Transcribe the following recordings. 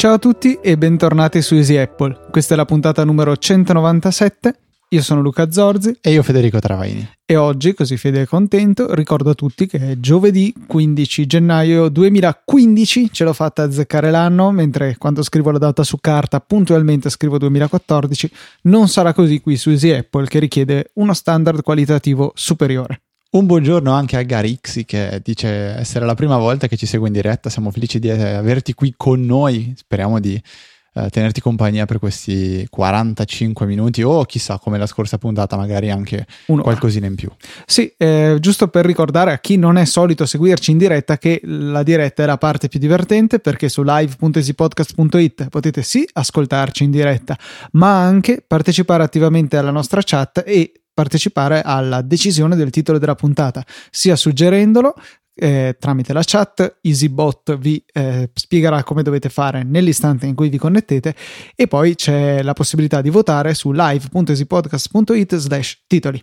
Ciao a tutti e bentornati su Easy Apple. Questa è la puntata numero 197. Io sono Luca Zorzi e io Federico Travaini. E oggi, così fede e contento, ricordo a tutti che è giovedì 15 gennaio 2015, ce l'ho fatta azzeccare l'anno, mentre quando scrivo la data su carta puntualmente scrivo 2014, non sarà così qui su Easy Apple che richiede uno standard qualitativo superiore. Un buongiorno anche a Gary Ixi che dice essere la prima volta che ci segue in diretta. Siamo felici di averti qui con noi. Speriamo di eh, tenerti compagnia per questi 45 minuti o chissà come la scorsa puntata, magari anche Un'ora. qualcosina in più. Sì, eh, giusto per ricordare a chi non è solito seguirci in diretta che la diretta è la parte più divertente perché su live.esipodcast.it potete sì ascoltarci in diretta, ma anche partecipare attivamente alla nostra chat e partecipare alla decisione del titolo della puntata, sia suggerendolo eh, tramite la chat, EasyBot vi eh, spiegherà come dovete fare nell'istante in cui vi connettete e poi c'è la possibilità di votare su live.easypodcast.it slash titoli.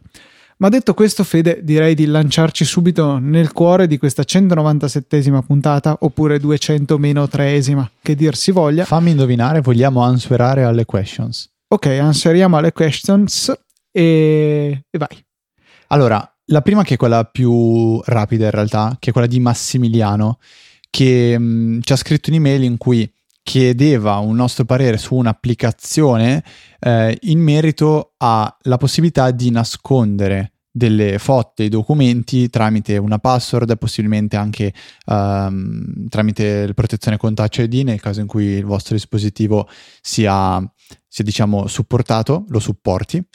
Ma detto questo, Fede, direi di lanciarci subito nel cuore di questa 197esima puntata, oppure 200 meno 3esima, che dir si voglia. Fammi indovinare, vogliamo answerare alle questions. Ok, answeriamo alle questions e, e vai. Allora, la prima che è quella più rapida in realtà, che è quella di Massimiliano, che mh, ci ha scritto un'email in cui chiedeva un nostro parere su un'applicazione eh, in merito alla possibilità di nascondere delle foto, dei documenti tramite una password, possibilmente anche um, tramite la protezione con Touch ID nel caso in cui il vostro dispositivo sia, sia diciamo supportato, lo supporti.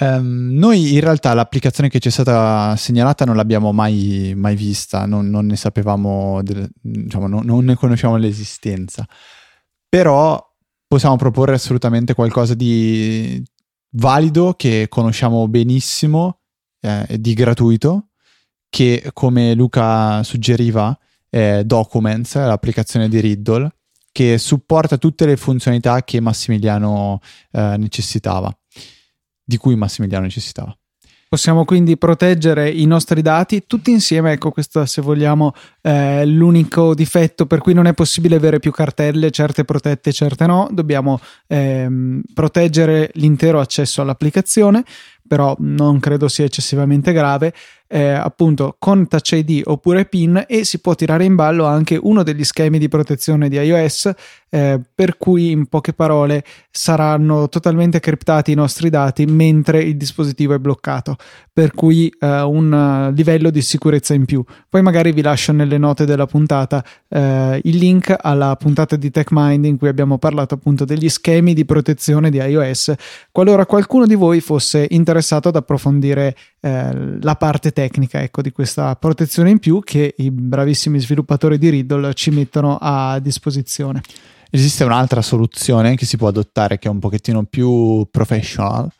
Um, noi in realtà l'applicazione che ci è stata segnalata non l'abbiamo mai, mai vista, non, non, ne sapevamo, del, diciamo, non, non, ne conosciamo l'esistenza, però possiamo proporre assolutamente qualcosa di valido che conosciamo benissimo, eh, di gratuito, che come Luca suggeriva è Documents, l'applicazione di Riddle, che supporta tutte le funzionalità che Massimiliano eh, necessitava di cui Massimiliano necessitava. Possiamo quindi proteggere i nostri dati tutti insieme. Ecco, questo se vogliamo è l'unico difetto per cui non è possibile avere più cartelle, certe protette, certe no. Dobbiamo ehm, proteggere l'intero accesso all'applicazione, però non credo sia eccessivamente grave eh, appunto con Touch ID oppure PIN e si può tirare in ballo anche uno degli schemi di protezione di iOS eh, per cui in poche parole saranno totalmente criptati i nostri dati mentre il dispositivo è bloccato. Per cui eh, un livello di sicurezza in più. Poi magari vi lascio nelle note della puntata eh, il link alla puntata di TechMind in cui abbiamo parlato appunto degli schemi di protezione di iOS. Qualora qualcuno di voi fosse interessato ad approfondire eh, la parte tecnica ecco, di questa protezione in più che i bravissimi sviluppatori di Riddle ci mettono a disposizione. Esiste un'altra soluzione che si può adottare che è un pochettino più professional,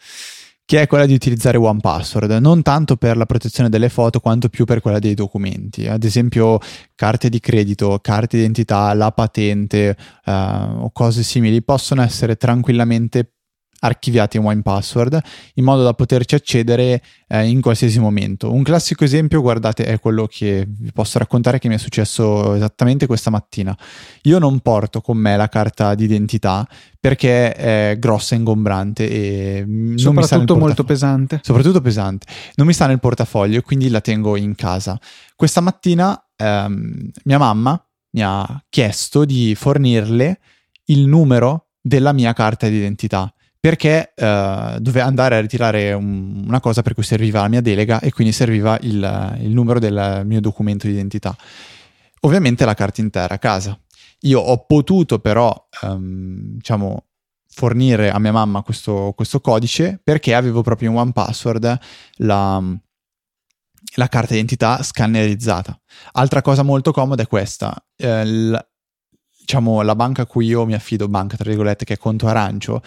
che è quella di utilizzare OnePassword, non tanto per la protezione delle foto quanto più per quella dei documenti, ad esempio carte di credito, carte di identità, la patente uh, o cose simili possono essere tranquillamente archiviati in Wine Password in modo da poterci accedere eh, in qualsiasi momento. Un classico esempio, guardate, è quello che vi posso raccontare che mi è successo esattamente questa mattina. Io non porto con me la carta d'identità perché è grossa e ingombrante e non mi sta nel molto pesante. Soprattutto pesante. Non mi sta nel portafoglio, quindi la tengo in casa. Questa mattina ehm, mia mamma mi ha chiesto di fornirle il numero della mia carta d'identità perché uh, doveva andare a ritirare un, una cosa per cui serviva la mia delega e quindi serviva il, il numero del mio documento di identità. Ovviamente la carta intera a casa. Io ho potuto però, um, diciamo, fornire a mia mamma questo, questo, codice perché avevo proprio in One Password la, la carta d'identità scannerizzata. Altra cosa molto comoda è questa. Eh, l, diciamo, la banca a cui io mi affido, banca tra virgolette, che è conto arancio,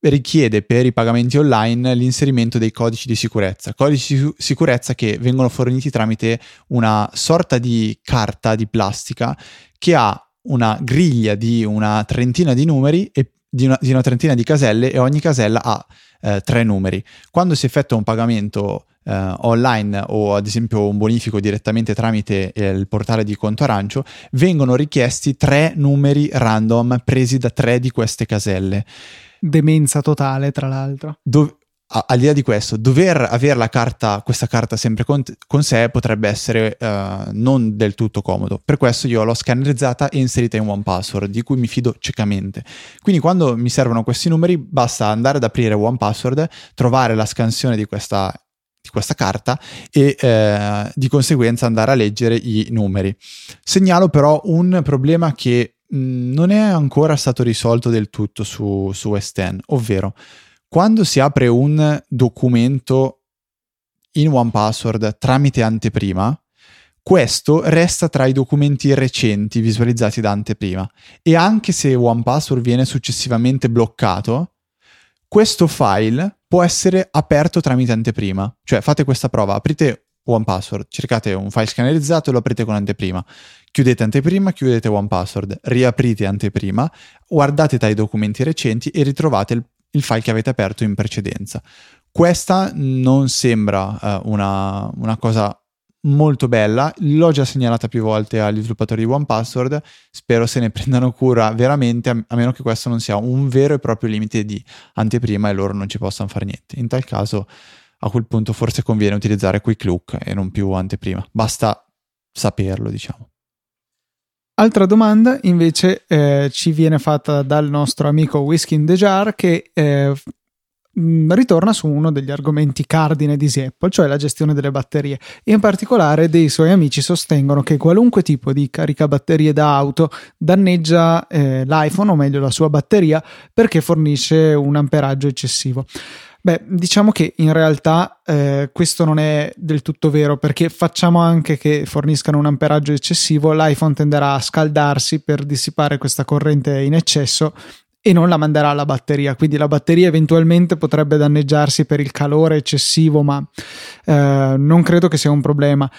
richiede per i pagamenti online l'inserimento dei codici di sicurezza, codici di sicurezza che vengono forniti tramite una sorta di carta di plastica che ha una griglia di una trentina di numeri e di una, di una, trentina di caselle e ogni casella ha eh, tre numeri. Quando si effettua un pagamento eh, online o ad esempio un bonifico direttamente tramite eh, il portale di conto arancio, vengono richiesti tre numeri random presi da tre di queste caselle. Demenza totale, tra l'altro. Dove, al di là di questo, dover avere carta, questa carta sempre con, con sé potrebbe essere uh, non del tutto comodo. Per questo io l'ho scannerizzata e inserita in OnePassword, di cui mi fido ciecamente. Quindi quando mi servono questi numeri, basta andare ad aprire OnePassword, trovare la scansione di questa, questa carta e uh, di conseguenza andare a leggere i numeri. Segnalo però un problema che non è ancora stato risolto del tutto su, su S10, ovvero quando si apre un documento in OnePassword tramite anteprima, questo resta tra i documenti recenti visualizzati da anteprima e anche se OnePassword viene successivamente bloccato, questo file può essere aperto tramite anteprima. Cioè fate questa prova, aprite OnePassword, cercate un file scannerizzato e lo aprite con anteprima. Chiudete anteprima, chiudete OnePassword, riaprite anteprima, guardate tra i documenti recenti e ritrovate il il file che avete aperto in precedenza. Questa non sembra uh, una, una cosa molto bella, l'ho già segnalata più volte agli sviluppatori di OnePassword, spero se ne prendano cura veramente, a, meno che questo non sia un vero e proprio limite di anteprima e loro non ci possano fare niente. In tal caso, a quel punto forse conviene utilizzare Quick Look e non più anteprima, basta saperlo, diciamo. Altra domanda invece eh, ci viene fatta dal nostro amico Whisky in the Jar che eh, mm, ritorna su uno degli argomenti cardine di Apple, cioè la gestione delle batterie. In particolare dei suoi amici sostengono che qualunque tipo di caricabatterie da auto danneggia eh, l'iPhone, o meglio la sua batteria, perché fornisce un amperaggio eccessivo. Beh, diciamo che in realtà eh, questo non è del tutto vero perché facciamo anche che forniscano un amperaggio eccessivo, l'iPhone tenderà a scaldarsi per dissipare questa corrente in eccesso e non la manderà alla batteria, quindi la batteria eventualmente potrebbe danneggiarsi per il calore eccessivo, ma eh, non credo che sia un problema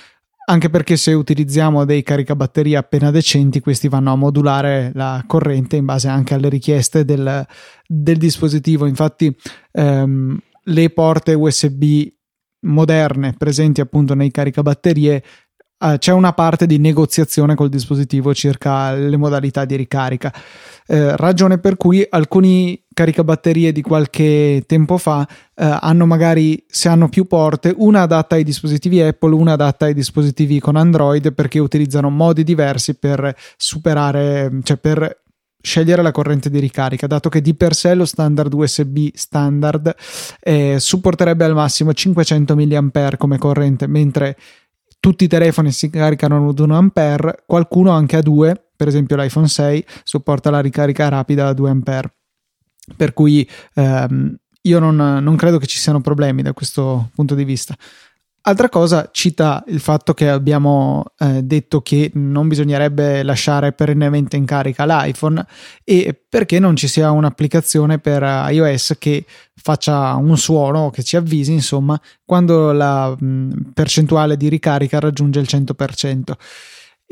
anche perché se utilizziamo dei caricabatterie appena decenti, questi vanno a modulare la corrente in base anche alle richieste del, del dispositivo. Infatti, ehm, le porte USB moderne presenti appunto nei caricabatterie Uh, c'è una parte di negoziazione col dispositivo circa le modalità di ricarica. Uh, ragione per cui alcuni caricabatterie di qualche tempo fa uh, hanno magari, se hanno più porte, una adatta ai dispositivi Apple, una adatta ai dispositivi con Android perché utilizzano modi diversi per superare, cioè per scegliere la corrente di ricarica, dato che di per sé lo standard USB standard eh, supporterebbe al massimo 500 mAh come corrente, mentre tutti i telefoni si caricano ad 1 A, qualcuno anche a 2, per esempio l'iPhone 6 supporta la ricarica rapida a 2 A. Per cui ehm, io non, non credo che ci siano problemi da questo punto di vista. Altra cosa, cita il fatto che abbiamo eh, detto che non bisognerebbe lasciare perennemente in carica l'iPhone e perché non ci sia un'applicazione per iOS che faccia un suono, che ci avvisi insomma quando la mh, percentuale di ricarica raggiunge il 100%.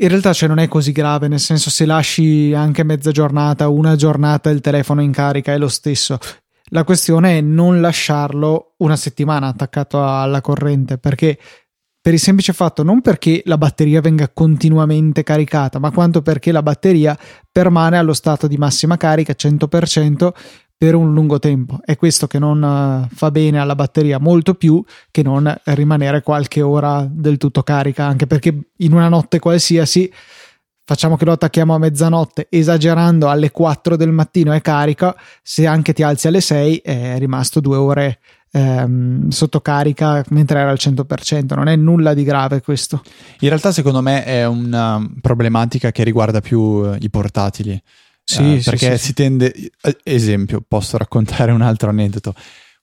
In realtà cioè, non è così grave, nel senso se lasci anche mezza giornata, una giornata il telefono in carica è lo stesso. La questione è non lasciarlo una settimana attaccato alla corrente perché per il semplice fatto non perché la batteria venga continuamente caricata, ma quanto perché la batteria permane allo stato di massima carica 100% per un lungo tempo. È questo che non eh, fa bene alla batteria molto più che non rimanere qualche ora del tutto carica, anche perché in una notte qualsiasi facciamo che lo attacchiamo a mezzanotte, esagerando alle 4 del mattino è carica, se anche ti alzi alle 6 è rimasto due ore ehm, sotto carica mentre era al 100%, non è nulla di grave questo. In realtà secondo me è una problematica che riguarda più eh, i portatili. Sì, eh, perché sì, si tende, eh, esempio, posso raccontare un altro aneddoto.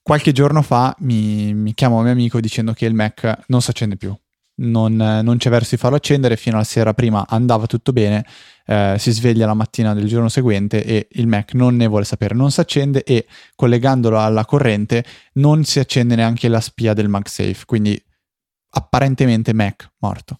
Qualche giorno fa mi, mi chiama un mio amico dicendo che il Mac non si accende più non, non, c'è verso di farlo accendere fino alla sera prima andava tutto bene eh, si sveglia la mattina del giorno seguente e il Mac non ne vuole sapere non si accende e collegandolo alla corrente non si accende neanche la spia del MagSafe quindi apparentemente Mac morto.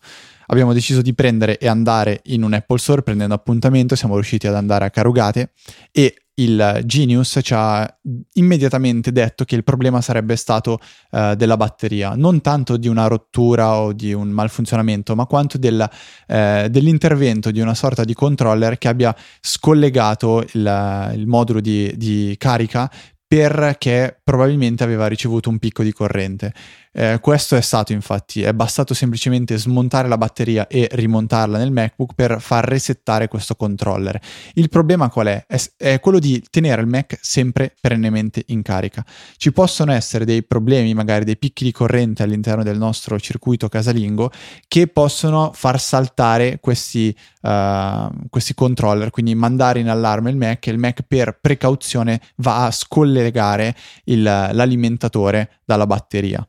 Abbiamo deciso di prendere e andare in un Apple Store prendendo appuntamento siamo riusciti ad andare a Carugate e il Genius ci ha immediatamente detto che il problema sarebbe stato uh, della batteria, non tanto di una rottura o di un malfunzionamento, ma quanto del, uh, dell'intervento di una sorta di controller che abbia scollegato il, il modulo di, di carica perché probabilmente aveva ricevuto un picco di corrente. Eh, questo è stato infatti, è bastato semplicemente smontare la batteria e rimontarla nel MacBook per far resettare questo controller. Il problema qual è? È, è quello di tenere il Mac sempre perennemente in carica. Ci possono essere dei problemi, magari dei picchi di corrente all'interno del nostro circuito casalingo che possono far saltare questi, uh, questi controller, quindi mandare in allarme il Mac e il Mac per precauzione va a scollegare il, l'alimentatore dalla batteria.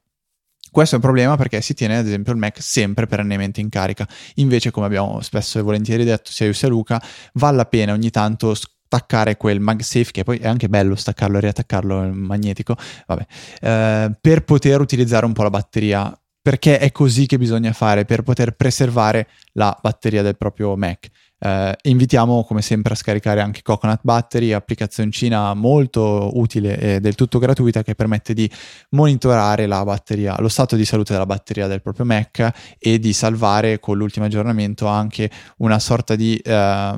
Questo è un problema perché si tiene ad esempio il Mac sempre perennemente in carica. Invece, come abbiamo spesso e volentieri detto sia io sia Luca, vale la pena ogni tanto staccare quel MagSafe, che poi è anche bello staccarlo e riattaccarlo il magnetico, vabbè, eh, per poter utilizzare un po' la batteria. Perché è così che bisogna fare per poter preservare la batteria del proprio Mac. Eh, invitiamo come sempre a scaricare anche Coconut Battery, applicazioncina molto utile e del tutto gratuita che permette di monitorare la batteria, lo stato di salute della batteria del proprio Mac e di salvare con l'ultimo aggiornamento anche una sorta di eh,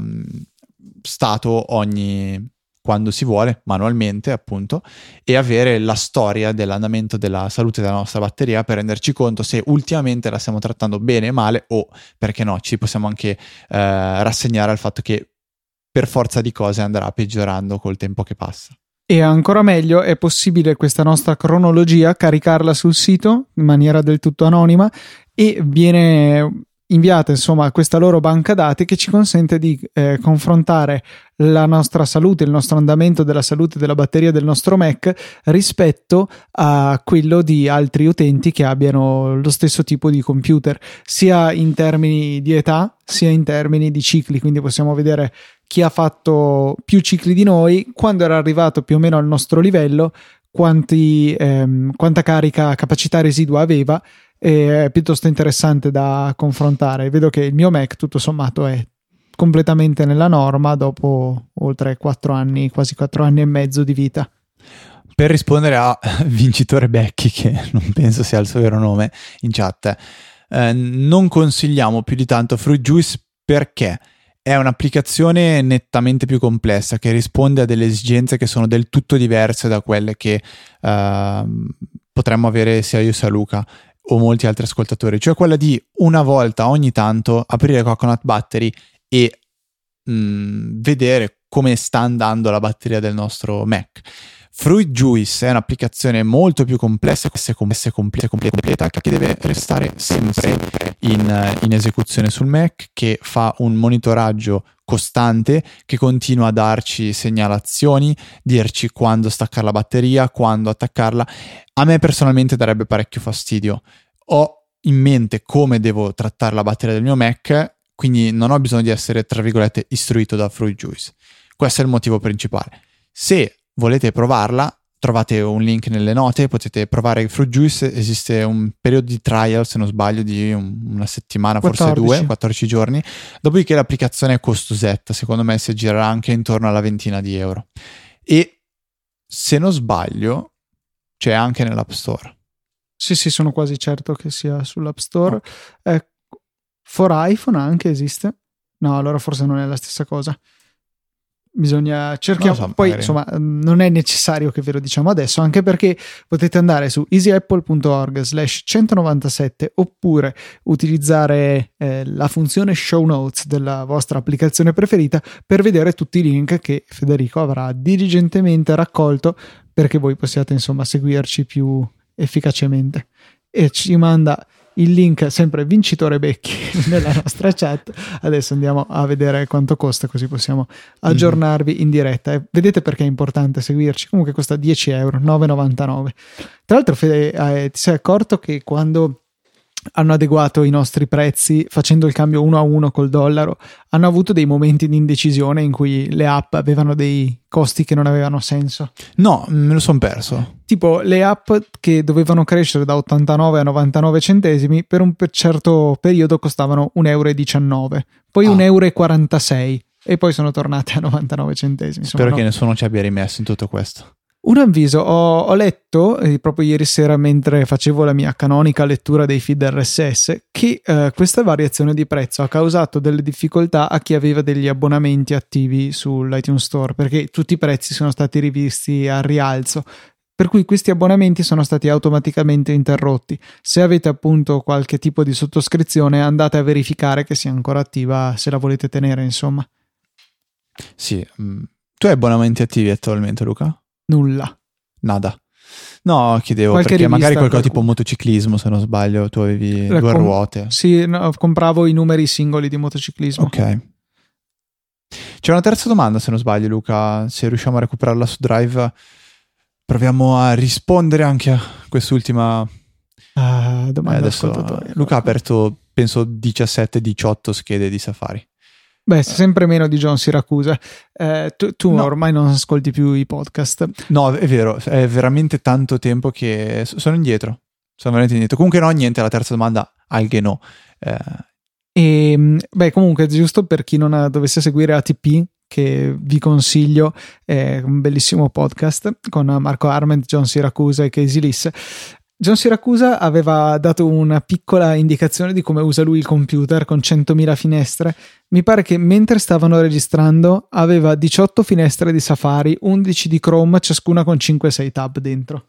stato ogni quando si vuole, manualmente appunto, e avere la storia dell'andamento della salute della nostra batteria per renderci conto se ultimamente la stiamo trattando bene male o, perché no, ci possiamo anche eh, rassegnare al fatto che per forza di cose andrà peggiorando col tempo che passa. E ancora meglio, è possibile questa nostra cronologia caricarla sul sito in maniera del tutto anonima e viene inviata insomma questa loro banca dati che ci consente di eh, confrontare la nostra salute, il nostro andamento della salute della batteria del nostro Mac rispetto a quello di altri utenti che abbiano lo stesso tipo di computer, sia in termini di età sia in termini di cicli, quindi possiamo vedere chi ha fatto più cicli di noi, quando era arrivato più o meno al nostro livello, quanti, ehm, quanta carica capacità residua aveva è piuttosto interessante da confrontare. Vedo che il mio Mac, tutto sommato, è completamente nella norma dopo oltre 4 anni, quasi 4 anni e mezzo di vita. Per rispondere a vincitore Becky, che non penso sia il suo vero nome, in chat, eh, non consigliamo più di tanto Fruit Juice perché è un'applicazione nettamente più complessa che risponde a delle esigenze che sono del tutto diverse da quelle che eh, potremmo avere sia io sia Luca o molti altri ascoltatori, cioè quella di una volta ogni tanto aprire Coconut Battery e mh, mm, vedere come sta andando la batteria del nostro Mac. Fruit Juice è un'applicazione molto più complessa, complessa, complessa, completa, che deve restare sempre in, in, esecuzione sul Mac, che fa un monitoraggio costante, che continua a darci segnalazioni, dirci quando staccare la batteria, quando attaccarla. A me personalmente darebbe parecchio fastidio. Ho in mente come devo trattare la batteria del mio Mac, quindi non ho bisogno di essere, tra virgolette, istruito da Fruit Juice. Questo è il motivo principale. Se volete provarla, trovate un link nelle note, potete provare Fruit Juice, esiste un periodo di trial, se non sbaglio, di un, una settimana, 14. forse due, 14 giorni, dopodiché l'applicazione è costosetta, secondo me si girerà anche intorno alla ventina di euro. E se non sbaglio, c'è anche nell'App Store. Sì, sì, sono quasi certo che sia sull'App Store. Okay. Eh, for iPhone anche esiste? No, allora forse non è la stessa cosa bisogna cercare so, poi magari. insomma non è necessario che ve lo diciamo adesso anche perché potete andare su easyapple.org slash 197 oppure utilizzare eh, la funzione show notes della vostra applicazione preferita per vedere tutti i link che Federico avrà diligentemente raccolto perché voi possiate insomma seguirci più efficacemente e ci manda il link sempre vincitore Becchi nella nostra chat. Adesso andiamo a vedere quanto costa, così possiamo aggiornarvi in diretta. E vedete perché è importante seguirci? Comunque costa 10 euro, 9,99. Tra l'altro, Fede, eh, ti sei accorto che quando hanno adeguato i nostri prezzi facendo il cambio uno a uno col dollaro, hanno avuto dei momenti di indecisione in cui le app avevano dei costi che non avevano senso. No, me lo sono perso. Tipo le app che dovevano crescere da 89 a 99 centesimi per un certo periodo costavano 1,19 euro, poi ah. 1,46 euro e poi sono tornate a 99 centesimi. Insomma, Spero no. che nessuno ci abbia rimesso in tutto questo. Un avviso, ho, ho letto eh, proprio ieri sera mentre facevo la mia canonica lettura dei feed RSS che eh, questa variazione di prezzo ha causato delle difficoltà a chi aveva degli abbonamenti attivi sull'iTunes Store perché tutti i prezzi sono stati rivisti al rialzo. Per cui questi abbonamenti sono stati automaticamente interrotti. Se avete appunto qualche tipo di sottoscrizione, andate a verificare che sia ancora attiva se la volete tenere, insomma. Sì. mm. Tu hai abbonamenti attivi attualmente, Luca? Nulla. Nada. No, chiedevo Qualche perché magari qualcosa tipo motociclismo, se non sbaglio, tu avevi La due com- ruote. Sì, no, compravo i numeri singoli di motociclismo. Ok. C'è una terza domanda, se non sbaglio, Luca. Se riusciamo a recuperarla su Drive, proviamo a rispondere anche a quest'ultima. Ah, Eh, domanda adesso ascoltatori. Luca ha aperto, penso, 17-18 schede di Safari. Beh, sempre meno di John Siracusa. Eh, tu tu No. ormai non ascolti più i podcast. No, è vero, è veramente tanto tempo che sono indietro. Sono veramente indietro. Comunque, no, niente. La terza domanda, alghe no. Eh, E mm, beh, comunque, giusto per chi non ha- dovesse seguire ATP, che vi consiglio, è un bellissimo podcast con Marco Arment, John Siracusa e Casey Liss. John Siracusa aveva dato una piccola indicazione di come usa lui il computer con 100.000 finestre. Mi pare che mentre stavano registrando aveva 18 finestre di Safari, 11 di Chrome, ciascuna con 5-6 tab dentro.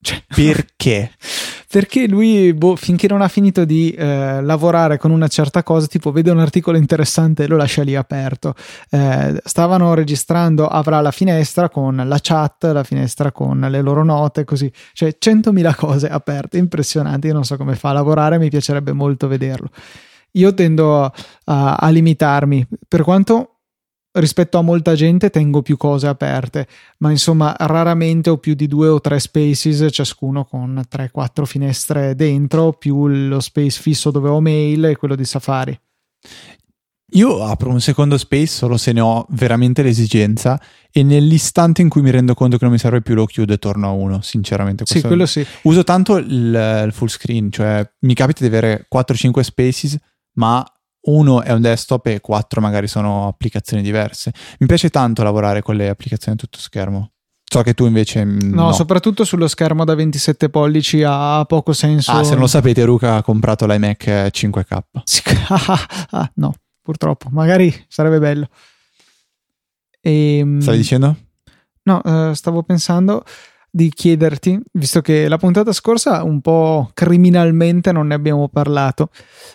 Cioè, perché? perché lui, boh, finché non ha finito di eh, lavorare con una certa cosa, tipo vede un articolo interessante e lo lascia lì aperto. Eh, stavano registrando, avrà la finestra con la chat, la finestra con le loro note, così. Cioè, 100.000 cose aperte, impressionanti. Io non so come fa a lavorare, mi piacerebbe molto vederlo. Io tendo a, a- limitarmi, per quanto rispetto a molta gente tengo più cose aperte, ma insomma raramente ho più di due o tre spaces, ciascuno con 3-4 finestre dentro, più lo space fisso dove ho mail e quello di Safari. Io apro un secondo space solo se ne ho veramente l'esigenza e nell'istante in cui mi rendo conto che non mi serve più lo chiudo e torno a uno, sinceramente. Sì, quello sì. Uso tanto il, il full screen, cioè mi capita di avere 4-5 spaces, ma uno è un desktop e quattro magari sono applicazioni diverse. Mi piace tanto lavorare con le applicazioni a tutto schermo. So che tu invece mm, No, no. soprattutto sullo schermo da 27 pollici ha poco senso. Ah, se non lo sapete, Luca ha comprato l'iMac 5K. Sì, ah, no, purtroppo, magari sarebbe bello. E, Stavi dicendo? No, eh, stavo pensando di chiederti, visto che la puntata scorsa un po' criminalmente non ne abbiamo parlato,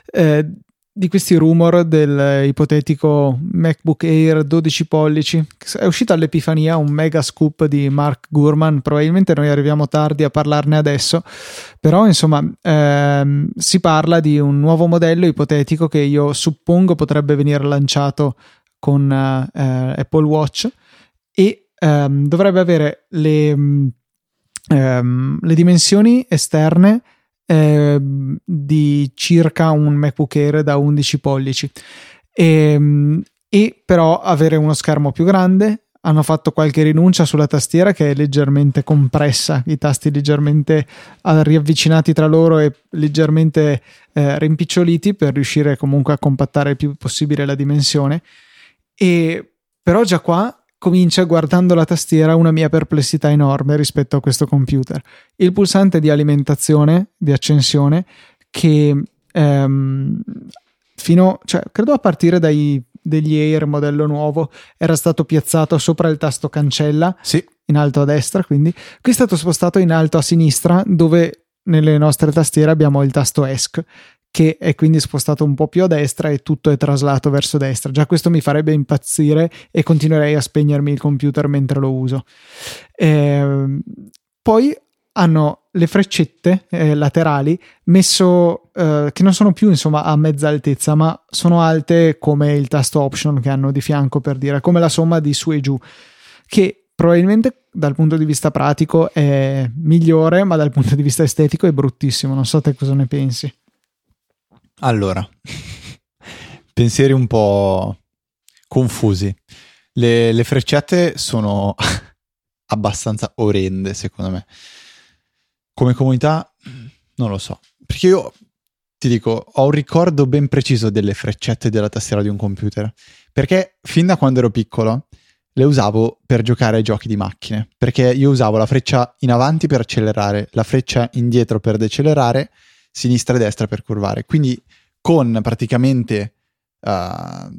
eh, di questi rumor del ipotetico MacBook Air 12 pollici. È uscito all'Epifania un mega scoop di Mark Gurman, probabilmente noi arriviamo tardi a parlarne adesso, però insomma ehm, si parla di un nuovo modello ipotetico che io suppongo potrebbe venire lanciato con eh, Apple Watch e ehm, dovrebbe avere le, mm, ehm, le dimensioni esterne ehm, di circa un MacBook Air da 11 pollici e, e però avere uno schermo più grande hanno fatto qualche rinuncia sulla tastiera che è leggermente compressa, i tasti leggermente eh, riavvicinati tra loro e leggermente eh, rimpiccioliti per riuscire comunque a compattare il più possibile la dimensione. E però già qua comincia guardando la tastiera una mia perplessità enorme rispetto a questo computer. Il pulsante di alimentazione, di accensione, che ehm, fino, cioè, credo a partire dai degli Air modello nuovo era stato piazzato sopra il tasto cancella Sì. in alto a destra quindi qui è stato spostato in alto a sinistra dove nelle nostre tastiere abbiamo il tasto ESC che è quindi spostato un po' più a destra e tutto è traslato verso destra. Già questo mi farebbe impazzire e continuerei a spegnermi il computer mentre lo uso. Eh, poi hanno le freccette eh, laterali messo eh, che non sono più insomma a mezza altezza ma sono alte come il tasto option che hanno di fianco per dire come la somma di su e giù che probabilmente dal punto di vista pratico è migliore ma dal punto di vista estetico è bruttissimo non so te cosa ne pensi Allora, pensieri un po' confusi. Le, le freccette sono abbastanza orrende, secondo me. Come comunità, non lo so. Perché io ti dico, ho un ricordo ben preciso delle freccette della tastiera di un computer, perché fin da quando ero piccolo le usavo per giocare ai giochi di macchine, perché io usavo la freccia in avanti per accelerare, la freccia indietro per decelerare, sinistra e destra per curvare. Quindi con praticamente uh,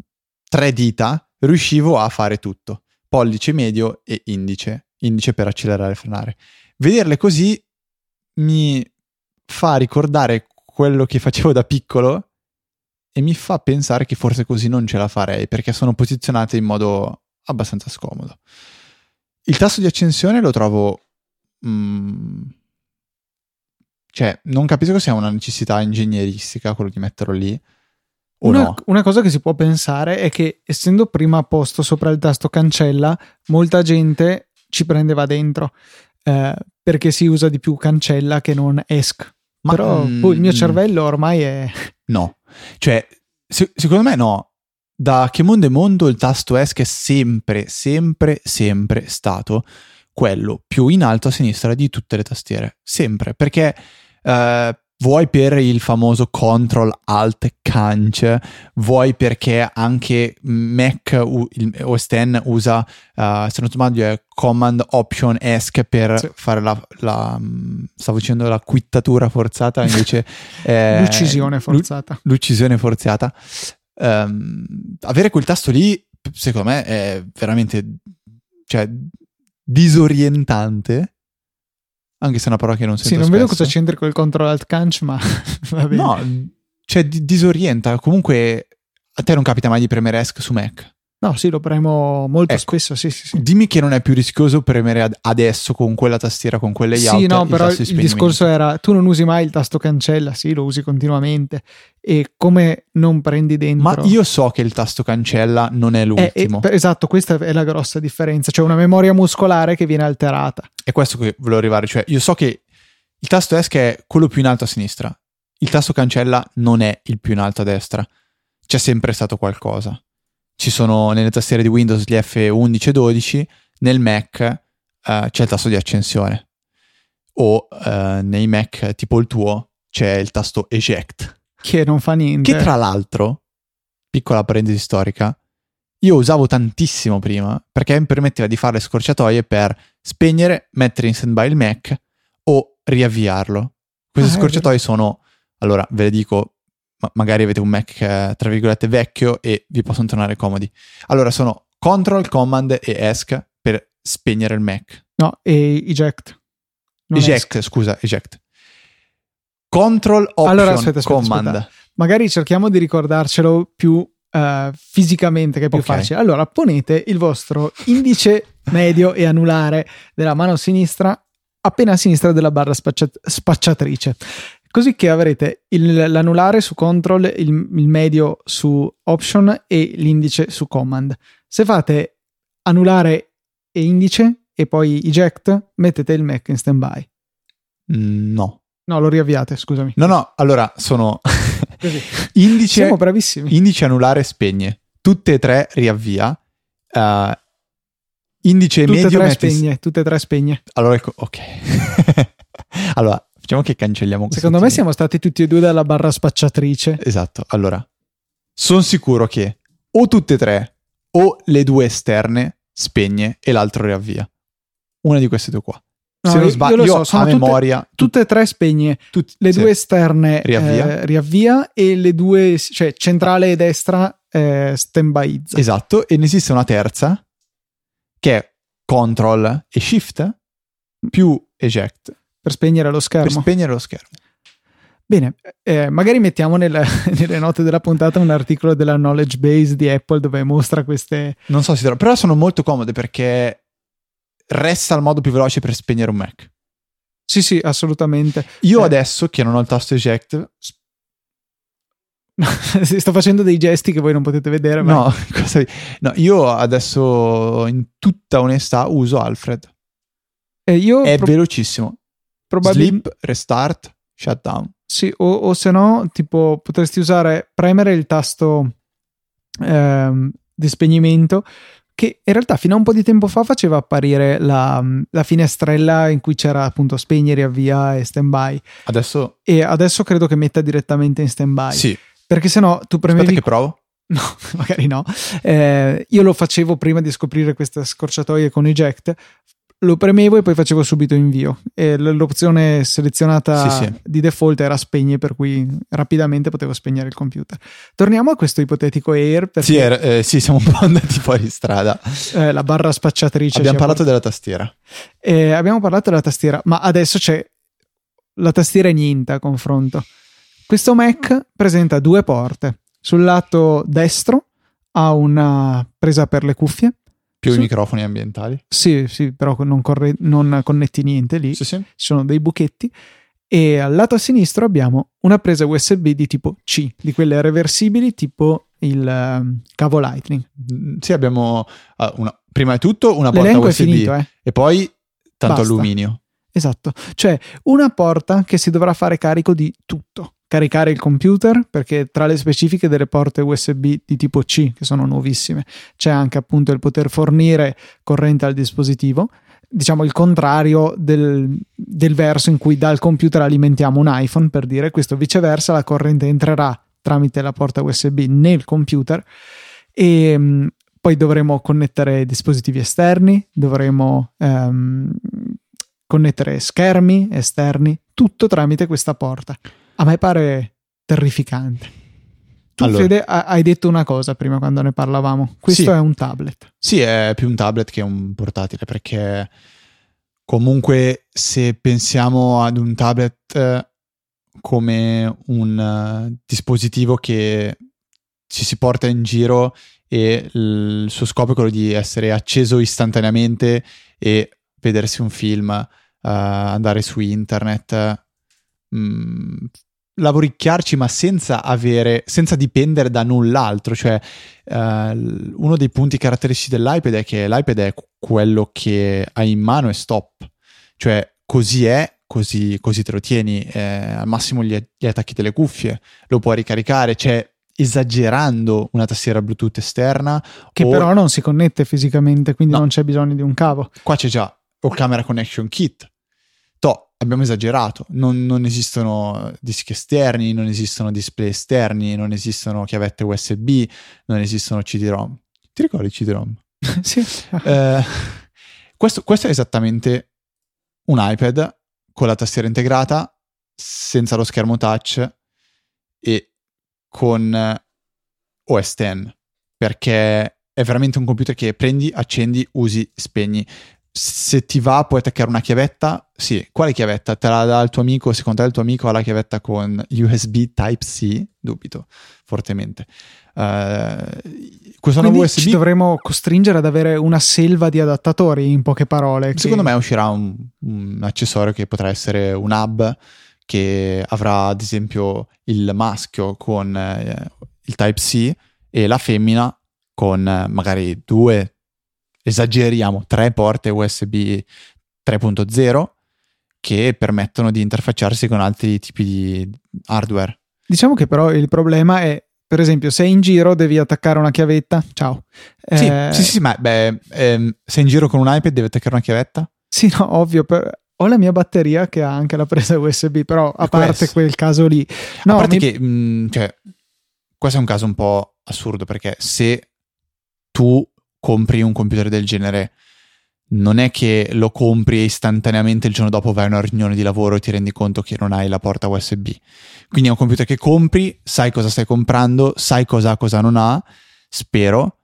tre dita riuscivo a fare tutto, pollice medio e indice, indice per accelerare e frenare. Vederle così mi fa ricordare quello che facevo da piccolo e mi fa pensare che forse così non ce la farei perché sono posizionate in modo abbastanza scomodo. Il tasto di accensione lo trovo... Mm, cioè, non capisco sia una necessità ingegneristica quello di metterlo lì. Una, no. una, cosa che si può pensare è che essendo prima posto sopra il tasto cancella, molta gente ci prendeva dentro eh, perché si usa di più cancella che non esc. Ma, Però mm, il mio cervello ormai è... No, cioè, se, secondo me no da che mondo è mondo il tasto ESC è sempre, sempre, sempre stato quello più in alto a sinistra di tutte le tastiere. Sempre, perché eh, vuoi per il famoso Control Alt Canc, vuoi perché anche Mac il OS X usa, uh, se non sbaglio, è Command Option ESC per sì. fare la, la, stavo dicendo la quittatura forzata, invece l'uccisione forzata. L'uccisione forzata um, avere quel tasto lì, secondo me, è veramente cioè, disorientante. Anche se è una parola che non sento Sì, non spesso. vedo cosa c'entri col control alt canch, ma va bene. No, cioè disorienta. Comunque a te non capita mai di premere ESC su Mac? No, sì, lo premo molto ecco, spesso. Sì, sì, sì. Dimmi che non è più rischioso premere ad- adesso con quella tastiera, con quelle layout. Sì, no, però il, il discorso era: tu non usi mai il tasto cancella, sì, lo usi continuamente. E come non prendi dentro. Ma io so che il tasto cancella non è l'ultimo. Eh, eh, esatto, questa è la grossa differenza. Cioè, una memoria muscolare che viene alterata. È questo che volevo arrivare. Cioè, io so che il tasto ESC è quello più in alto a sinistra. Il tasto cancella non è il più in alto a destra. C'è sempre stato qualcosa ci sono nelle tastiere di Windows gli F11 e 12, nel Mac uh, c'è il tasto di accensione o uh, nei Mac tipo il tuo c'è il tasto eject. Che non fa niente. Che tra l'altro, piccola parentesi storica, io usavo tantissimo prima perché mi permetteva di fare le scorciatoie per spegnere, mettere in stand-by il Mac o riavviarlo. Queste ah, scorciatoie sono, allora ve le dico ma magari avete un Mac eh, tra virgolette vecchio e vi possono tornare comodi. Allora sono Control, Command e ESC per spegnere il Mac. No, e eject. Non eject, ESC. scusa, eject. Control, Option, allora, aspetta, aspetta, Command. Aspetta. Magari cerchiamo di ricordarcelo più uh, fisicamente, che è più okay. facile. Allora, ponete il vostro indice medio e anulare della mano sinistra appena a sinistra della barra spaccia- spacciatrice così che avrete il, l'anulare su control, il, il, medio su option e l'indice su command. Se fate anulare e indice e poi eject, mettete il Mac in standby. Mm, no. No, lo riavviate, scusami. No, no, allora sono indice, Siamo bravissimi. Indice anulare spegne, tutte e tre riavvia. Uh, indice tutte medio e tre spegne, tutte e tre spegne. Allora ecco, ok. allora, Facciamo che cancelliamo questo. Secondo me siamo stati tutti e due dalla barra spacciatrice. Esatto. Allora, sono sicuro che o tutte e tre o le due esterne spegne e l'altro riavvia. Una di queste due qua. No, Se non sbaglio, io, so, a tutte, memoria. Tutte e tre spegne. Tut- le sì. due esterne riavvia. Eh, riavvia. e le due, cioè centrale e destra, eh, standbyizza. Esatto. E ne esiste una terza che è control e shift più eject. Per spegnere lo schermo. Per spegnere lo schermo. Bene, eh, magari mettiamo nelle, nelle, note della puntata un articolo della knowledge base di Apple dove mostra queste... Non so se trovo, però sono molto comode perché resta il modo più veloce per spegnere un Mac. Sì, sì, assolutamente. Io eh. adesso che non ho il tasto eject... Sto facendo dei gesti che voi non potete vedere. Ma... No, no, io adesso in tutta onestà uso Alfred. Eh, io è pro... velocissimo probabilmente... Sleep, restart, shutdown. Sì, o, o se no, tipo, potresti usare, premere il tasto ehm, di spegnimento che in realtà fino a un po' di tempo fa faceva apparire la, la finestrella in cui c'era appunto spegni, riavvia e stand by. Adesso... E adesso credo che metta direttamente in stand by. Sì. Perché sennò tu premevi... Aspetta che provo. No, magari no. Eh, io lo facevo prima di scoprire queste scorciatoie con eject. Lo premevo e poi facevo subito invio. E l'opzione selezionata Sì, sì. di default era spegni, per cui rapidamente potevo spegnere il computer. Torniamo a questo ipotetico Air. Sì, era- eh, sì, siamo un po' andati fuori strada. eh, la barra spacciatrice. Abbiamo ci ha parlato della tastiera. Eh, abbiamo parlato della tastiera, ma adesso c'è la tastiera è niente a confronto. Questo Mac presenta due porte. Sul lato destro ha una presa per le cuffie. Più Sì. i microfoni ambientali. Sì, sì, però non, corre- non connetti niente lì. Sì, sì. Ci sono dei buchetti. E al lato sinistro abbiamo una presa USB di tipo C, di quelle reversibili tipo il ehm, cavo Lightning. Mm, Sì, abbiamo ah, una- prima di tutto una porta L'elenco USB finito, eh. e poi tanto Basta. alluminio. Esatto, cioè una porta che si dovrà fare carico di tutto. Caricare il computer, perché tra le specifiche delle porte USB di tipo C, che sono nuovissime, c'è anche appunto il poter fornire corrente al dispositivo. Diciamo il contrario del, del verso in cui dal computer alimentiamo un iPhone, per dire questo viceversa, la corrente entrerà tramite la porta USB nel computer e mh, poi dovremo connettere dispositivi esterni, dovremo ehm, connettere schermi esterni, tutto tramite questa porta. A me pare terrificante. Tu, Allora. Fede, ha- hai detto una cosa prima quando ne parlavamo. Questo Sì. è un tablet. Sì, è più un tablet che un portatile perché comunque se pensiamo ad un tablet eh, come un eh, dispositivo che ci si porta in giro e il suo scopo è quello di essere acceso istantaneamente e vedersi un film, eh, andare su internet, mm, lavoricchiarci ma senza avere, senza dipendere da null'altro, cioè l- uno dei punti caratteristici dell'iPad è che l'iPad è quello che hai in mano e stop, cioè così è, così, così te lo tieni, eh, al massimo gli, gli attacchi delle cuffie, lo puoi ricaricare, cioè esagerando una tastiera Bluetooth esterna Che o- però non si connette fisicamente, quindi No. non c'è bisogno di un cavo. qua c'è già o camera connection kit. To, abbiamo esagerato, non, non esistono dischi esterni, non esistono display esterni, non esistono chiavette USB, non esistono CD-ROM. Ti ricordi CD-ROM? sì. Eh, questo, questo è esattamente un iPad con la tastiera integrata, senza lo schermo touch e con OS X, perché è veramente un computer che prendi, accendi, usi, spegni. Se ti va, puoi attaccare una chiavetta. Sì, quale chiavetta? Te la dà il tuo amico? Secondo te il tuo amico ha la chiavetta con USB Type-C? Dubito fortemente. Eh, questo nuovo Quindi USB ci dovremo costringere ad avere una selva di adattatori, in poche parole. che- Secondo me uscirà un, un accessorio che potrà essere un hub che avrà ad esempio il maschio con eh, il Type-C e la femmina con eh, magari due, esageriamo, tre porte USB 3.0 che permettono di interfacciarsi con altri tipi di hardware. Diciamo che però il problema è, per esempio, se in giro devi attaccare una chiavetta, ciao. Sì, Eh, sì, sì, ma beh, ehm, sei in giro con un iPad devi attaccare una chiavetta? Sì, no, ovvio. per- Ho la mia batteria che ha anche la presa USB, però a parte quel caso lì. No, a parte mi- che, mh, cioè, questo è un caso un po' assurdo perché se tu compri un computer del genere, non è che lo compri e istantaneamente il giorno dopo vai a una riunione di lavoro e ti rendi conto che non hai la porta USB. Quindi è un computer che compri, sai cosa stai comprando, sai cosa ha, cosa non ha, spero,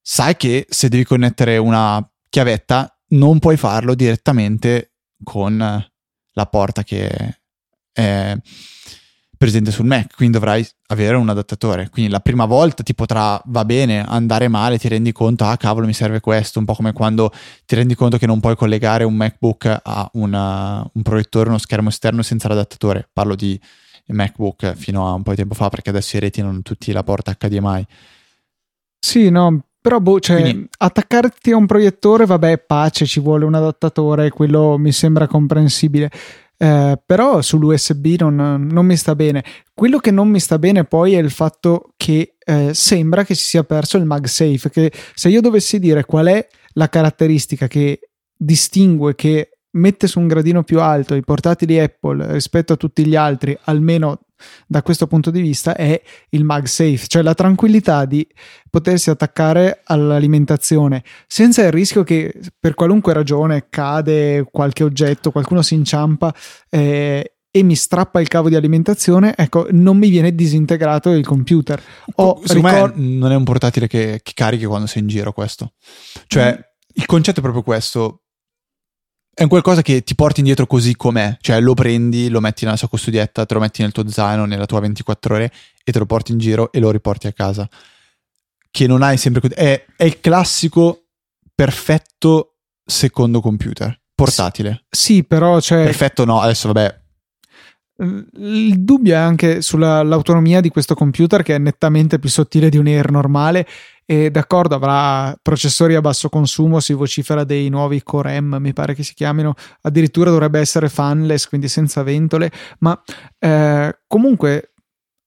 sai che se devi connettere una chiavetta non puoi farlo direttamente con la porta che è presente sul Mac, quindi dovrai avere un adattatore. Quindi la prima volta ti potrà, va bene, andare male, ti rendi conto, ah cavolo mi serve questo, un po' come quando ti rendi conto che non puoi collegare un MacBook a una- un proiettore, uno schermo esterno senza l'adattatore. Parlo di MacBook fino a un po' di tempo fa perché adesso i reti non tutti la porta HDMI. Sì, no, però boh, cioè, Quindi- attaccarti a un proiettore, vabbè, pace, ci vuole un adattatore, quello mi sembra comprensibile. Eh, però sull'USB non, non, mi sta bene. Quello che non mi sta bene poi è il fatto che eh, sembra che si sia perso il MagSafe, che se io dovessi dire qual è la caratteristica che distingue, che mette su un gradino più alto i portatili Apple rispetto a tutti gli altri, almeno da questo punto di vista, è il MagSafe, cioè la tranquillità di potersi attaccare all'alimentazione senza il rischio che per qualunque ragione cade qualche oggetto, qualcuno si inciampa. Eh, e mi strappa il cavo di alimentazione, ecco, non mi viene disintegrato il computer. Ho, Secondo ricor- me non è un portatile che, che carichi quando sei in giro questo. Cioè, mm. il concetto è proprio questo è un qualcosa che ti porti indietro così com'è, cioè lo prendi, lo metti nella sua custodietta, te lo metti nel tuo zaino, nella tua 24 ore e te lo porti in giro e lo riporti a casa. Che non hai sempre... È, è il classico perfetto secondo computer, portatile. Sì, però cioè... Perfetto no, adesso vabbè, il dubbio è anche sull'autonomia di questo computer che è nettamente più sottile di un Air normale e d'accordo avrà processori a basso consumo, si vocifera dei nuovi Core M, mi pare che si chiamino, addirittura dovrebbe essere fanless, quindi senza ventole, ma eh, comunque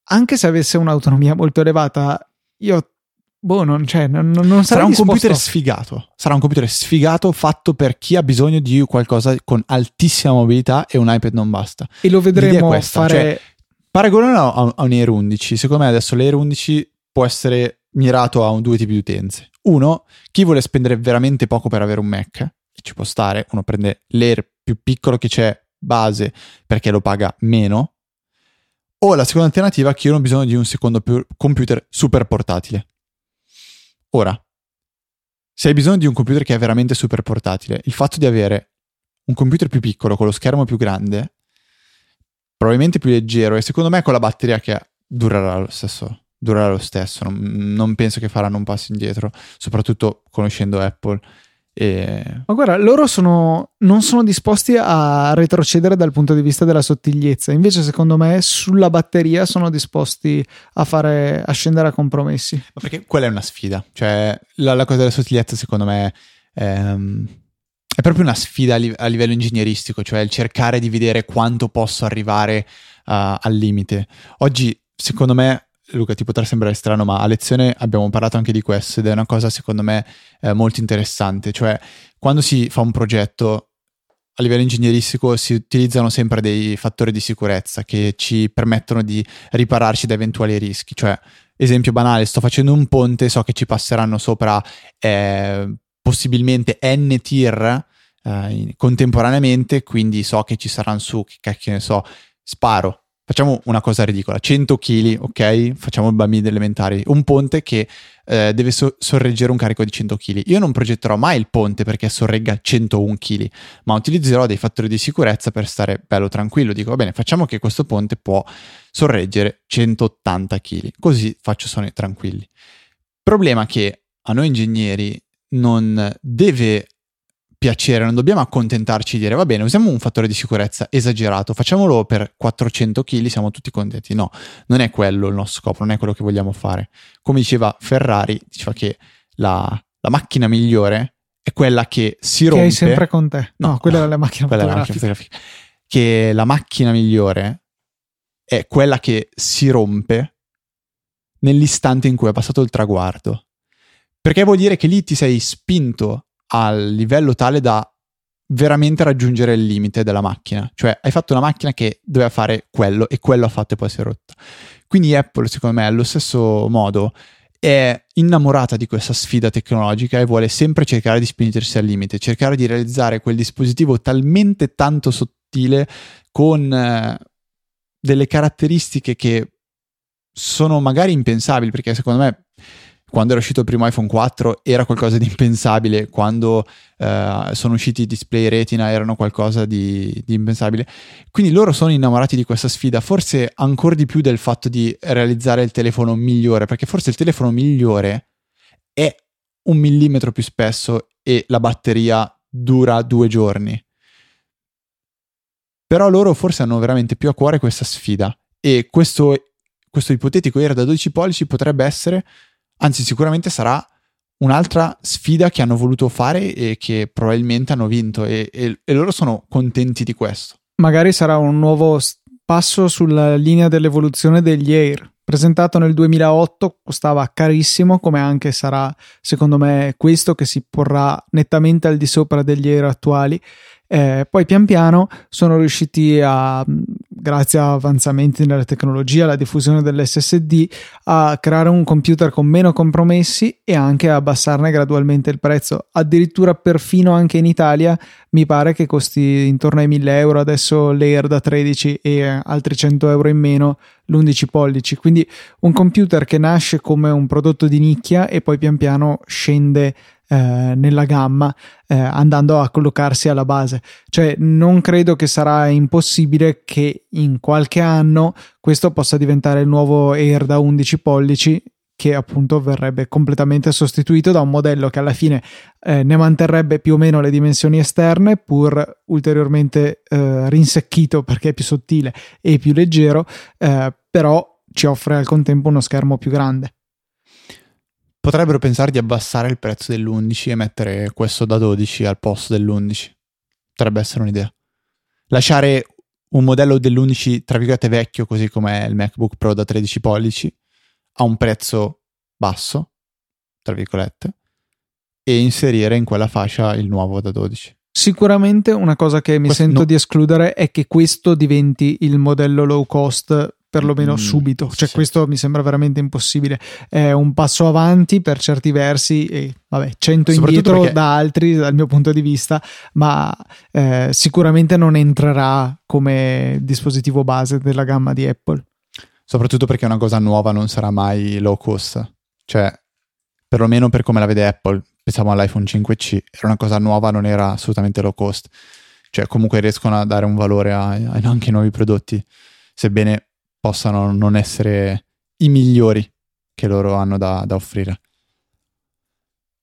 anche se avesse un'autonomia molto elevata, io Boh, non, cioè, non, non sarà un disposto... computer sfigato. Sarà un computer sfigato fatto per chi ha bisogno di qualcosa con altissima mobilità e un iPad non basta. E lo vedremo fare. Cioè, paragonalo a, a un Air 11. Secondo me adesso l'Air 11 può essere mirato a un, due tipi di utenze. Uno, chi vuole spendere veramente poco per avere un Mac, ci può stare, uno prende l'Air più piccolo che c'è base perché lo paga meno. O la seconda alternativa, chi non ha bisogno di un secondo computer super portatile. Ora, se hai bisogno di un computer che è veramente super portatile, il fatto di avere un computer più piccolo con lo schermo più grande, probabilmente più leggero e secondo me con la batteria che durerà lo stesso durerà lo stesso. Non, non, penso che faranno un passo indietro, soprattutto conoscendo Apple. E... Ma guarda, loro sono, non sono disposti a retrocedere dal punto di vista della sottigliezza, invece, secondo me, sulla batteria sono disposti a, fare, a scendere a compromessi. Ma perché quella è una sfida, cioè la, la cosa della sottigliezza, secondo me. Ehm, è proprio una sfida a, li- a, livello ingegneristico, cioè il cercare di vedere quanto posso arrivare uh, al limite. Oggi, secondo me, Luca, ti potrà sembrare strano, ma a lezione abbiamo parlato anche di questo ed è una cosa secondo me eh, molto interessante, cioè quando si fa un progetto a livello ingegneristico si utilizzano sempre dei fattori di sicurezza che ci permettono di ripararci da eventuali rischi, cioè esempio banale, sto facendo un ponte, so che ci passeranno sopra eh, possibilmente n tir eh, contemporaneamente, quindi so che ci saranno su, che cacchio ne so, sparo Facciamo una cosa ridicola, 100 kg, ok? Facciamo i bambini elementari, un ponte che eh, deve so- sorreggere un carico di 100 kg. Io non progetterò mai il ponte perché sorregga 101 kg, ma utilizzerò dei fattori di sicurezza per stare bello tranquillo. Dico, va bene, facciamo che questo ponte può sorreggere 180 kg, così faccio suoni tranquilli. Problema che a noi ingegneri non deve piacere, non dobbiamo accontentarci di dire va bene, usiamo un fattore di sicurezza esagerato, facciamolo per 400 kg, siamo tutti contenti. No, non è quello il nostro scopo, non è quello che vogliamo fare. Come diceva Ferrari, diceva che la, la macchina migliore è quella che si rompe. Che hai sempre con te. No, no quella. È la macchina fotografica. Che la macchina migliore è quella che si rompe nell'istante in cui è passato il traguardo. Perché vuol dire che lì ti sei spinto al livello tale da veramente raggiungere il limite della macchina. Cioè, hai fatto una macchina che doveva fare quello e quello ha fatto e poi si è rotta. Quindi Apple, secondo me, allo stesso modo è innamorata di questa sfida tecnologica e vuole sempre cercare di spingersi al limite, cercare di realizzare quel dispositivo talmente tanto sottile con eh, delle caratteristiche che sono magari impensabili, perché secondo me quando era uscito il primo iPhone 4 era qualcosa di impensabile, quando eh, sono usciti i display retina erano qualcosa di, di, impensabile. Quindi loro sono innamorati di questa sfida, forse ancora di più del fatto di realizzare il telefono migliore, perché forse il telefono migliore è un millimetro più spesso e la batteria dura due giorni. Però loro forse hanno veramente più a cuore questa sfida e questo, questo ipotetico era da 12 pollici potrebbe essere Anzi, sicuramente sarà un'altra sfida che hanno voluto fare e che probabilmente hanno vinto e, e, e loro sono contenti di questo. magari sarà un nuovo passo sulla linea dell'evoluzione degli Air. Presentato nel 2008 costava carissimo, come anche sarà secondo me questo che si porrà nettamente al di sopra degli Air attuali eh, poi pian piano sono riusciti a, grazie a avanzamenti nella tecnologia, la diffusione dell'SSD, a creare un computer con meno compromessi e anche a abbassarne gradualmente il prezzo. Addirittura perfino anche in Italia mi pare che costi intorno ai 1000 euro adesso l'Air da 13 e altri 100 euro in meno l'11 pollici. Quindi un computer che nasce come un prodotto di nicchia e poi pian piano scende eh, nella gamma eh, andando a collocarsi alla base. Cioè non credo che sarà impossibile che in qualche anno questo possa diventare il nuovo Air da 11 pollici che appunto verrebbe completamente sostituito da un modello che alla fine eh, ne manterrebbe più o meno le dimensioni esterne pur ulteriormente eh, rinsecchito perché è più sottile e più leggero eh, però ci offre al contempo uno schermo più grande Potrebbero pensare di abbassare il prezzo dell'11 e mettere questo da 12 al posto dell'11. Potrebbe essere un'idea. Lasciare un modello dell'11 tra virgolette vecchio, così come il MacBook Pro da 13 pollici, a un prezzo basso, tra virgolette, e inserire in quella fascia il nuovo da 12. Sicuramente una cosa che mi questo sento no. di escludere è che questo diventi il modello low cost perlomeno mm, subito. Cioè, sì. questo mi sembra veramente impossibile. È un passo avanti per certi versi e vabbè, cento indietro perché... da altri dal mio punto di vista, ma eh, sicuramente non entrerà come dispositivo base della gamma di Apple. Soprattutto perché una cosa nuova non sarà mai low cost. Cioè, perlomeno per come la vede Apple, pensiamo all'iPhone 5C, era una cosa nuova, non era assolutamente low cost. Cioè, comunque riescono a dare un valore a, a anche ai nuovi prodotti, sebbene possano non essere i migliori che loro hanno da, da offrire.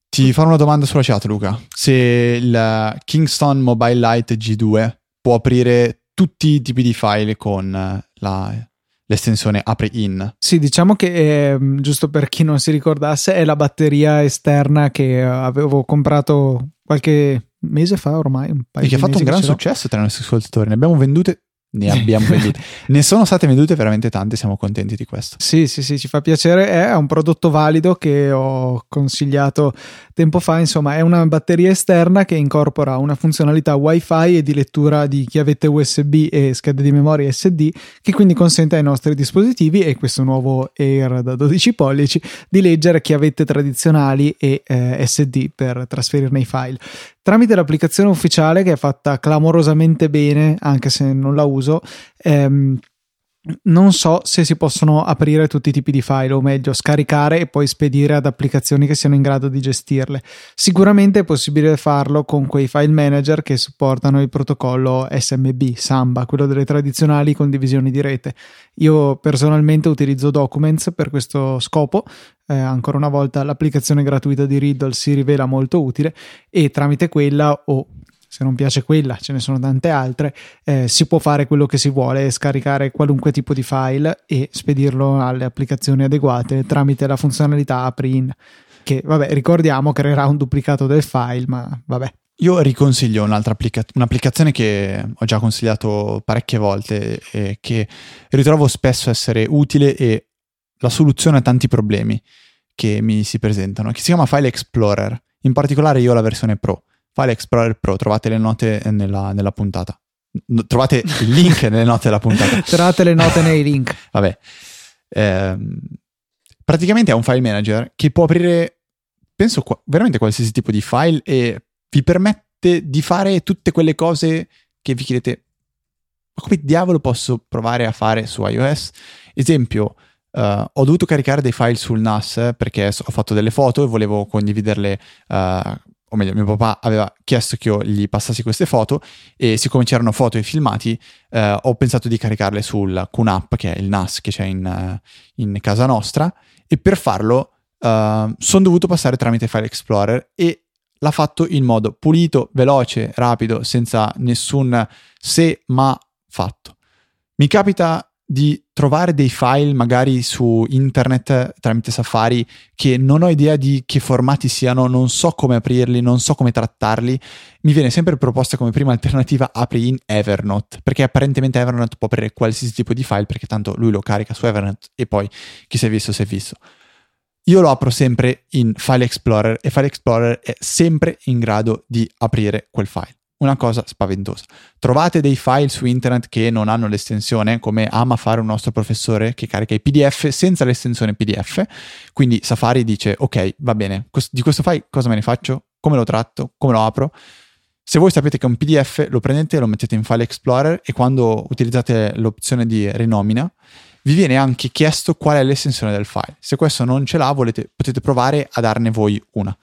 Ti farò una domanda sulla chat, Luca. Se il Kingston Mobile Lite G2 può aprire tutti i tipi di file con la, l'estensione apri in. Sì, diciamo che è, giusto per chi non si ricordasse, è la batteria esterna che avevo comprato qualche mese fa ormai. Un paio e che ha fatto un gran successo tra i nostri ascoltatori. Ne abbiamo vendute ne abbiamo vendute. ne sono state vendute veramente tante, siamo contenti di questo. Sì, sì, sì, ci fa piacere. È un prodotto valido che ho consigliato tempo fa. Insomma, è una batteria esterna che incorpora una funzionalità WiFi e di lettura di chiavette USB e schede di memoria SD, che quindi consente ai nostri dispositivi e questo nuovo Air da 12 pollici di leggere chiavette tradizionali e eh, SD per trasferirne i file tramite l'applicazione ufficiale che è fatta clamorosamente bene, anche se non la uso. Ehm, non so se si possono aprire tutti i tipi di file, o meglio, scaricare e poi spedire ad applicazioni che siano in grado di gestirle. Sicuramente è possibile farlo con quei file manager che supportano il protocollo SMB, Samba, quello delle tradizionali condivisioni di rete. Io personalmente utilizzo Documents per questo scopo. Eh, ancora una volta l'applicazione gratuita di Riddle si rivela molto utile e tramite quella o se non piace quella, ce ne sono tante altre, eh, si può fare quello che si vuole, scaricare qualunque tipo di file e spedirlo alle applicazioni adeguate tramite la funzionalità apri che vabbè ricordiamo creerà un duplicato del file, ma vabbè. Io riconsiglio un'altra applica- un'applicazione che ho già consigliato parecchie volte e che ritrovo spesso essere utile e la soluzione a tanti problemi che mi si presentano, che si chiama File Explorer. In particolare io ho la versione Pro. File Explorer Pro, trovate le note nella, nella puntata. No, trovate il link nelle note della puntata. Trovate le note nei link. Vabbè. Eh, praticamente è un file manager che può aprire, penso, qua, veramente qualsiasi tipo di file e vi permette di fare tutte quelle cose che vi chiedete, ma come diavolo posso provare a fare su iOS? Esempio, Uh, ho dovuto caricare dei file sul NAS perché ho fatto delle foto e volevo condividerle uh, o meglio, mio papà aveva chiesto che io gli passassi queste foto e siccome c'erano foto e filmati, eh, ho pensato di caricarle sul QNAP, che è il NAS che c'è in, uh, in casa nostra, e per farlo uh, sono dovuto passare tramite File Explorer e l'ha fatto in modo pulito, veloce, rapido, senza nessun se ma fatto. Mi capita di trovare dei file magari su internet tramite Safari che non ho idea di che formati siano, non so come aprirli, non so come trattarli, mi viene sempre proposta come prima alternativa apri in Evernote, perché apparentemente Evernote può aprire qualsiasi tipo di file perché tanto lui lo carica su Evernote e poi chi si è visto si è visto. Io lo apro sempre in File Explorer e File Explorer è sempre in grado di aprire quel file una cosa spaventosa. Trovate dei file su internet che non hanno l'estensione, come ama fare un nostro professore che carica i PDF senza l'estensione PDF. Quindi Safari dice: Ok, va bene, di questo file cosa me ne faccio? Come lo tratto? Come lo apro? Se voi sapete che è un PDF, lo prendete, lo mettete in File Explorer e quando utilizzate l'opzione di rinomina, vi viene anche chiesto qual è l'estensione del file. Se questo non ce l'ha, volete, potete provare a darne voi una.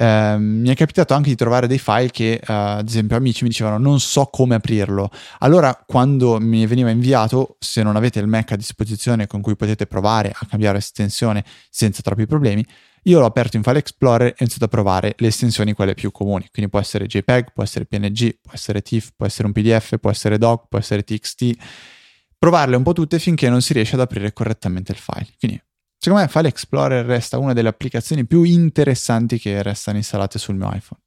Eh, mi è capitato anche di trovare dei file che, eh, ad esempio, amici mi dicevano non so come aprirlo. Allora, quando mi veniva inviato, se non avete il Mac a disposizione con cui potete provare a cambiare estensione senza troppi problemi, io l'ho aperto in File Explorer e ho iniziato a provare le estensioni quelle più comuni. Quindi può essere JPEG, può essere PNG, può essere TIFF, può essere un PDF, può essere DOC, può essere TXT. Provarle un po' tutte finché non si riesce ad aprire correttamente il file. Quindi Secondo me File Explorer resta una delle applicazioni più interessanti che restano installate sul mio iPhone.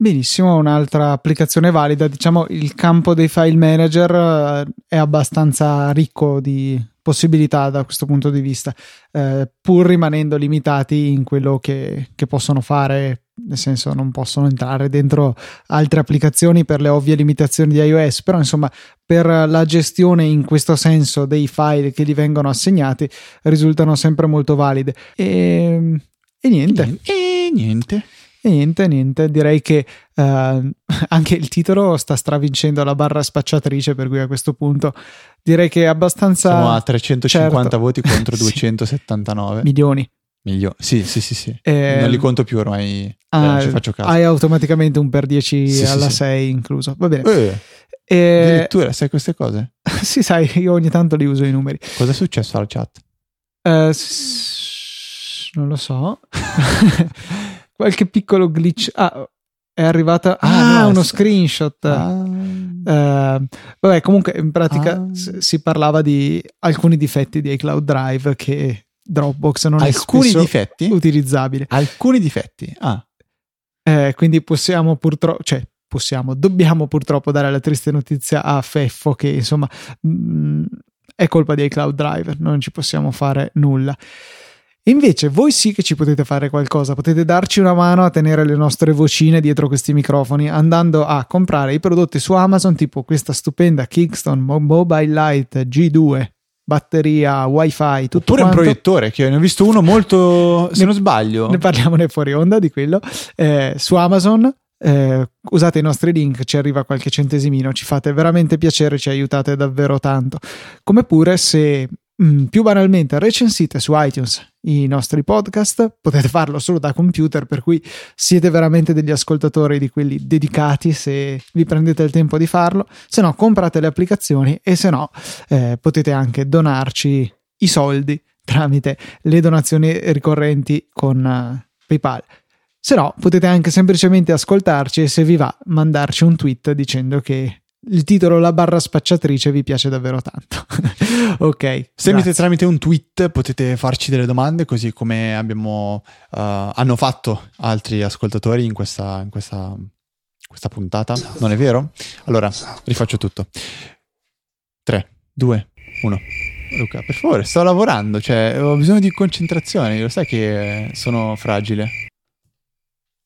Benissimo, un'altra applicazione valida, diciamo il campo dei file manager eh, è abbastanza ricco di possibilità da questo punto di vista, eh, pur rimanendo limitati in quello che, che possono fare nel senso non possono entrare dentro altre applicazioni per le ovvie limitazioni di iOS, però insomma per la gestione in questo senso dei file che gli vengono assegnati risultano sempre molto valide. E, e niente. E niente. E niente, niente, direi che uh, anche il titolo sta stravincendo la barra spacciatrice, per cui a questo punto direi che è abbastanza... Siamo a 350 certo. voti contro 279. sì. Milioni. Migliore. Sì, sì, sì, sì. Eh, non li conto più ormai. Ah, non ci faccio caso. Hai automaticamente un per 10 sì, alla sì, 6 sì. incluso. Va bene. Eh, eh, addirittura sai queste cose? sì, sai, io ogni tanto li uso i numeri. Cosa è successo alla chat? Uh, s- non lo so. Qualche piccolo glitch. Ah, è arrivata ah, ah no, uno screenshot. Ah. Uh, vabbè, comunque in pratica ah. si parlava di alcuni difetti di iCloud Drive che Dropbox non Alcuni è difetti? utilizzabile. Alcuni difetti. Ah. Eh, quindi possiamo purtroppo, cioè possiamo, dobbiamo purtroppo dare la triste notizia a Feffo che insomma mh, mm, è colpa di iCloud Drive, non ci possiamo fare nulla. Invece voi sì che ci potete fare qualcosa, potete darci una mano a tenere le nostre vocine dietro questi microfoni andando a comprare i prodotti su Amazon tipo questa stupenda Kingston Mobile Light G2 batteria, wifi, tutto Oppure quanto. un proiettore, che ne ho visto uno molto, se ne, non sbaglio. Ne parliamo ne fuori onda di quello. Eh, su Amazon eh, usate i nostri link, ci arriva qualche centesimino, ci fate veramente piacere, ci aiutate davvero tanto. Come pure se Mm, più banalmente, recensite su iTunes i nostri podcast, potete farlo solo da computer, per cui siete veramente degli ascoltatori di quelli dedicati se vi prendete il tempo di farlo, se no comprate le applicazioni e se no eh, potete anche donarci i soldi tramite le donazioni ricorrenti con uh, PayPal. Se no, potete anche semplicemente ascoltarci e se vi va mandarci un tweet dicendo che il titolo La barra spacciatrice vi piace davvero tanto. ok. Se mi tramite un tweet potete farci delle domande così come abbiamo, uh, hanno fatto altri ascoltatori in questa, in questa, questa puntata. Non è vero? Allora, rifaccio tutto. 3, 2, 1. Luca, per favore, sto lavorando, cioè ho bisogno di concentrazione, lo sai che sono fragile.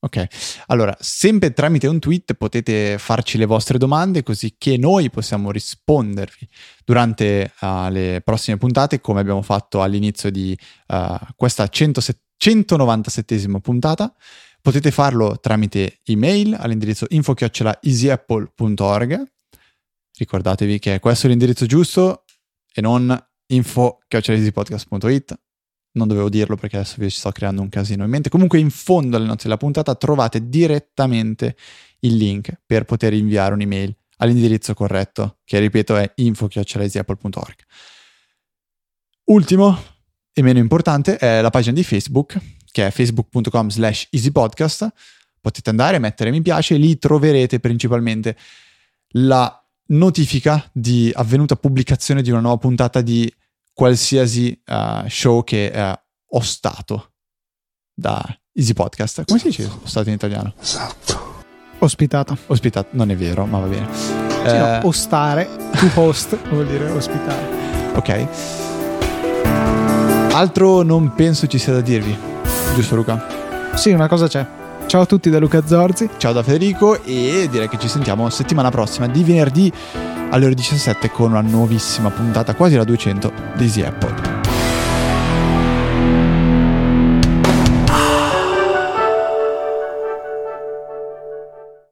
Ok, allora, sempre tramite un tweet potete farci le vostre domande così che noi possiamo rispondervi durante uh, le prossime puntate, come abbiamo fatto all'inizio di uh, questa 197esima puntata. Potete farlo tramite email all'indirizzo info-easyapple.org. Ricordatevi che questo è l'indirizzo giusto e non info-easypodcast.it non dovevo dirlo perché adesso vi sto creando un casino in mente. Comunque in fondo alle note della puntata trovate direttamente il link per poter inviare un'email all'indirizzo corretto, che ripeto è info.apple.org. Ultimo e meno importante è la pagina di Facebook, che è facebook.com slash easypodcast. Potete andare mettere mi piace, lì troverete principalmente la notifica di avvenuta pubblicazione di una nuova puntata di qualsiasi uh, show che uh, ho stato da Easy Podcast. Come si dice stato in italiano? Esatto. Ospitato. Ospitato, non è vero, ma va bene. Sì, eh, no, ostare, to host vuol dire ospitare. Ok. Altro non penso ci sia da dirvi, giusto Luca? Sì, una cosa c'è. Ciao a tutti da Luca Zorzi. Ciao da Federico e direi che ci sentiamo settimana prossima di venerdì alle ore 17 con una nuovissima puntata, quasi la 200 di Easy Apple.